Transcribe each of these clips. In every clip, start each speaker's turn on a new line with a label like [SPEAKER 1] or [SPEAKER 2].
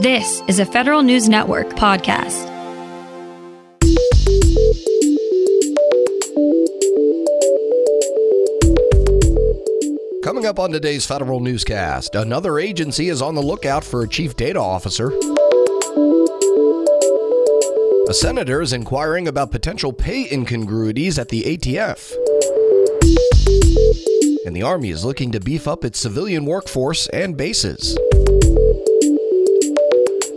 [SPEAKER 1] This is a Federal News Network podcast.
[SPEAKER 2] Coming up on today's Federal Newscast, another agency is on the lookout for a chief data officer. A senator is inquiring about potential pay incongruities at the ATF. And the Army is looking to beef up its civilian workforce and bases.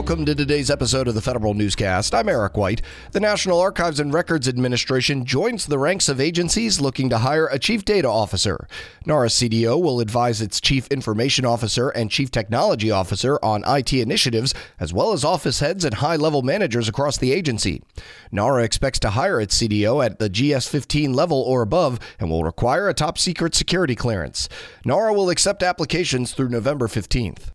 [SPEAKER 2] Welcome to today's episode of the Federal Newscast. I'm Eric White. The National Archives and Records Administration joins the ranks of agencies looking to hire a chief data officer. NARA CDO will advise its chief information officer and chief technology officer on IT initiatives, as well as office heads and high level managers across the agency. NARA expects to hire its CDO at the GS 15 level or above and will require a top secret security clearance. NARA will accept applications through November 15th.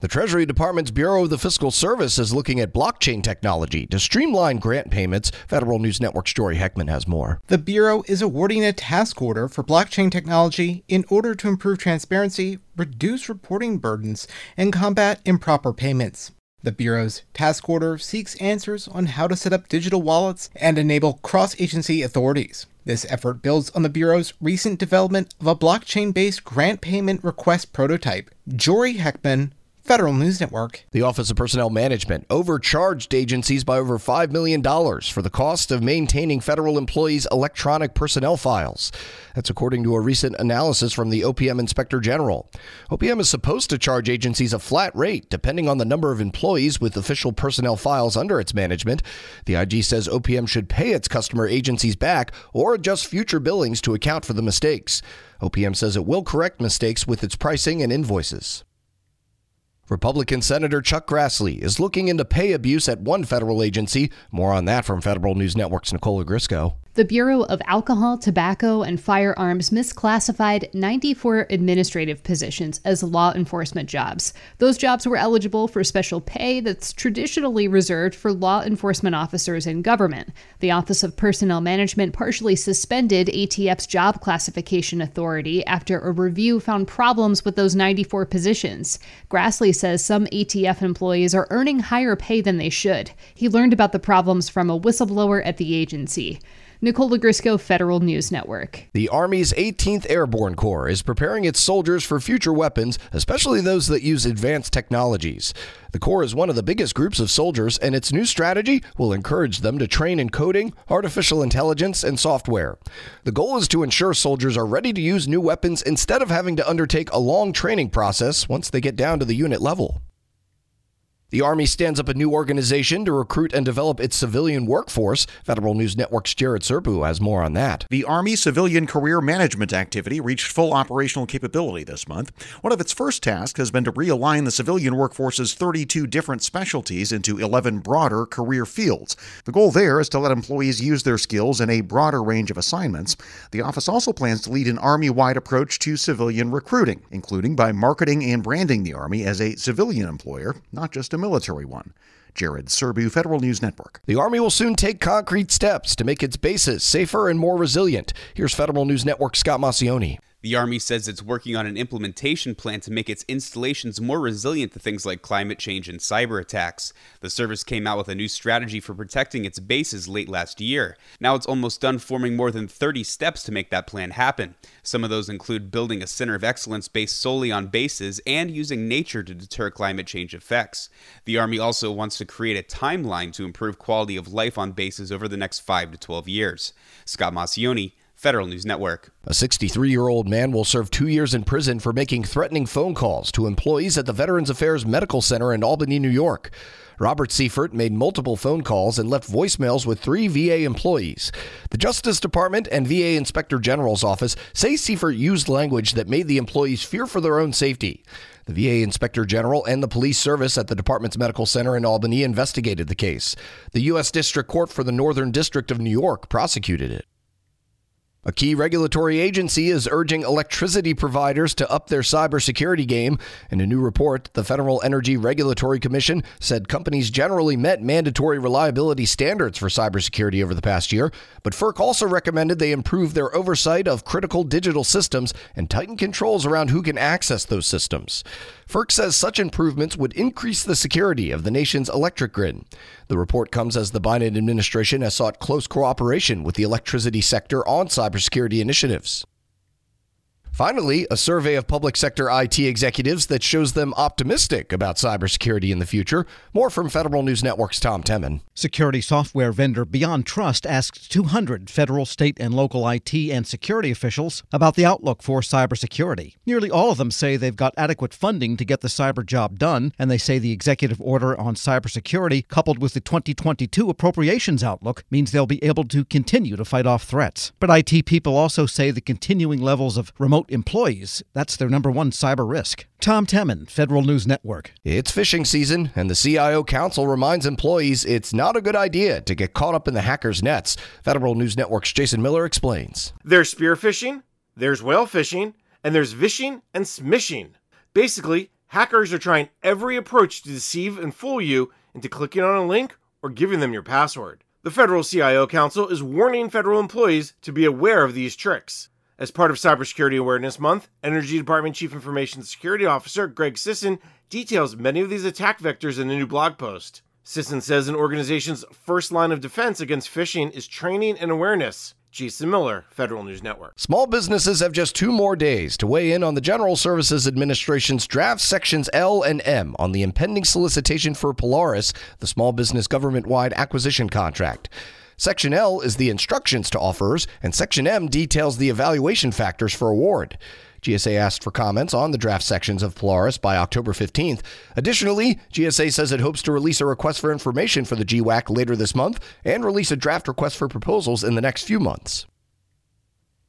[SPEAKER 2] The Treasury Department's Bureau of the Fiscal Service is looking at blockchain technology to streamline grant payments. Federal News Network's Jory Heckman has more.
[SPEAKER 3] The Bureau is awarding a task order for blockchain technology in order to improve transparency, reduce reporting burdens, and combat improper payments. The Bureau's task order seeks answers on how to set up digital wallets and enable cross agency authorities. This effort builds on the Bureau's recent development of a blockchain based grant payment request prototype. Jory Heckman, Federal News Network.
[SPEAKER 2] The Office of Personnel Management overcharged agencies by over $5 million for the cost of maintaining federal employees' electronic personnel files. That's according to a recent analysis from the OPM Inspector General. OPM is supposed to charge agencies a flat rate depending on the number of employees with official personnel files under its management. The IG says OPM should pay its customer agencies back or adjust future billings to account for the mistakes. OPM says it will correct mistakes with its pricing and invoices. Republican Senator Chuck Grassley is looking into pay abuse at one federal agency. More on that from Federal News Network's Nicole Ogrysko.
[SPEAKER 4] The Bureau of Alcohol, Tobacco, and Firearms misclassified 94 administrative positions as law enforcement jobs. Those jobs were eligible for special pay that's traditionally reserved for law enforcement officers in government. The Office of Personnel Management partially suspended ATF's job classification authority after a review found problems with those 94 positions. Grassley says some ATF employees are earning higher pay than they should. He learned about the problems from a whistleblower at the agency. Nicole Ogrysko, Federal News Network.
[SPEAKER 2] The Army's 18th Airborne Corps is preparing its soldiers for future weapons, especially those that use advanced technologies. The Corps is one of the biggest groups of soldiers, and its new strategy will encourage them to train in coding, artificial intelligence, and software. The goal is to ensure soldiers are ready to use new weapons instead of having to undertake a long training process once they get down to the unit level. The Army stands up a new organization to recruit and develop its civilian workforce. Federal News Network's Jared Serbu has more on that.
[SPEAKER 5] The Army Civilian Career Management activity reached full operational capability this month. One of its first tasks has been to realign the civilian workforce's 32 different specialties into 11 broader career fields. The goal there is to let employees use their skills in a broader range of assignments. The office also plans to lead an Army wide approach to civilian recruiting, including by marketing and branding the Army as a civilian employer, not just a military one. Jared Serbu, Federal News Network.
[SPEAKER 2] The Army will soon take concrete steps to make its bases safer and more resilient. Here's Federal News Network Scott Maucione.
[SPEAKER 6] The Army says it's working on an implementation plan to make its installations more resilient to things like climate change and cyber attacks. The service came out with a new strategy for protecting its bases late last year. Now it's almost done forming more than 30 steps to make that plan happen. Some of those include building a center of excellence based solely on bases and using nature to deter climate change effects. The Army also wants to create a timeline to improve quality of life on bases over the next 5 to 12 years. Scott Maucione, Federal News Network.
[SPEAKER 2] A 63 year old man will serve two years in prison for making threatening phone calls to employees at the Veterans Affairs Medical Center in Albany, New York. Robert Seifert made multiple phone calls and left voicemails with three VA employees. The Justice Department and VA Inspector General's office say Seifert used language that made the employees fear for their own safety. The VA Inspector General and the police service at the department's medical center in Albany investigated the case. The U.S. District Court for the Northern District of New York prosecuted it. A key regulatory agency is urging electricity providers to up their cybersecurity game. In a new report, the Federal Energy Regulatory Commission said companies generally met mandatory reliability standards for cybersecurity over the past year, but FERC also recommended they improve their oversight of critical digital systems and tighten controls around who can access those systems. FERC says such improvements would increase the security of the nation's electric grid. The report comes as the Biden administration has sought close cooperation with the electricity sector on cybersecurity initiatives. Finally, a survey of public sector IT executives that shows them optimistic about cybersecurity in the future. More from Federal News Network's Tom Temin.
[SPEAKER 7] Security software vendor Beyond Trust asked 200 federal, state, and local IT and security officials about the outlook for cybersecurity. Nearly all of them say they've got adequate funding to get the cyber job done, and they say the executive order on cybersecurity, coupled with the 2022 appropriations outlook, means they'll be able to continue to fight off threats. But IT people also say the continuing levels of remote employees, that's their number one cyber risk. Tom Temin, Federal News Network.
[SPEAKER 2] It's phishing season, and the CIO Council reminds employees it's not a good idea to get caught up in the hackers' nets. Federal News Network's Jason Miller explains.
[SPEAKER 8] There's spear phishing, there's whale phishing, and there's vishing and smishing. Basically, hackers are trying every approach to deceive and fool you into clicking on a link or giving them your password. The Federal CIO Council is warning federal employees to be aware of these tricks. As part of Cybersecurity Awareness Month, Energy Department Chief Information Security Officer Greg Sisson details many of these attack vectors in a new blog post. Sisson says an organization's first line of defense against phishing is training and awareness. Jason Miller, Federal News Network.
[SPEAKER 2] Small businesses have just two more days to weigh in on the General Services Administration's draft sections L and M on the impending solicitation for Polaris, the small business government wide acquisition contract. Section L is the instructions to offerers, and Section M details the evaluation factors for award. GSA asked for comments on the draft sections of Polaris by October 15th. Additionally, GSA says it hopes to release a request for information for the GWAC later this month and release a draft request for proposals in the next few months.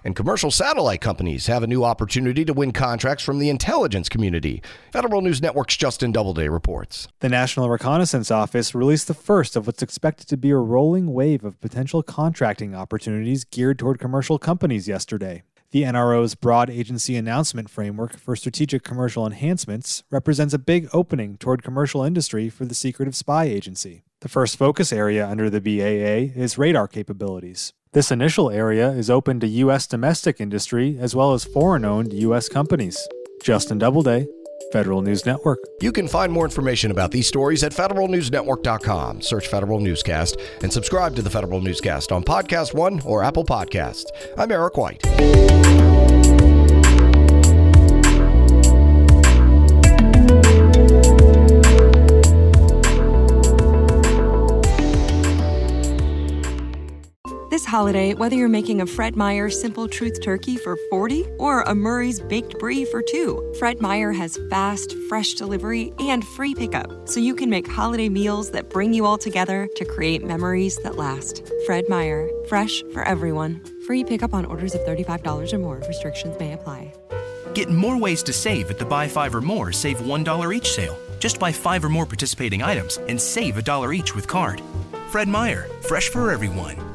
[SPEAKER 2] And commercial satellite companies have a new opportunity to win contracts from the intelligence community. Federal News Network's Justin Doubleday reports.
[SPEAKER 9] The National Reconnaissance Office released the first of what's expected to be a rolling wave of potential contracting opportunities geared toward commercial companies yesterday. The NRO's broad agency announcement framework for strategic commercial enhancements represents a big opening toward commercial industry for the Secretive Spy Agency. The first focus area under the BAA is radar capabilities. This initial area is open to U.S. domestic industry as well as foreign owned U.S. companies. Justin Doubleday, Federal News Network.
[SPEAKER 2] You can find more information about these stories at federalnewsnetwork.com. Search Federal Newscast and subscribe to the Federal Newscast on Podcast One or Apple Podcasts. I'm Eric White.
[SPEAKER 10] This holiday, whether you're making a Fred Meyer Simple Truth Turkey for 40 or a Murray's Baked Brie for 2, Fred Meyer has fast, fresh delivery and free pickup, so you can make holiday meals that bring you all together to create memories that last. Fred Meyer, fresh for everyone. Free pickup on orders of $35 or more. Restrictions may apply.
[SPEAKER 11] Get more ways to save at the Buy Five or More Save $1 each sale. Just buy five or more participating items and save a dollar each with card. Fred Meyer, fresh for everyone.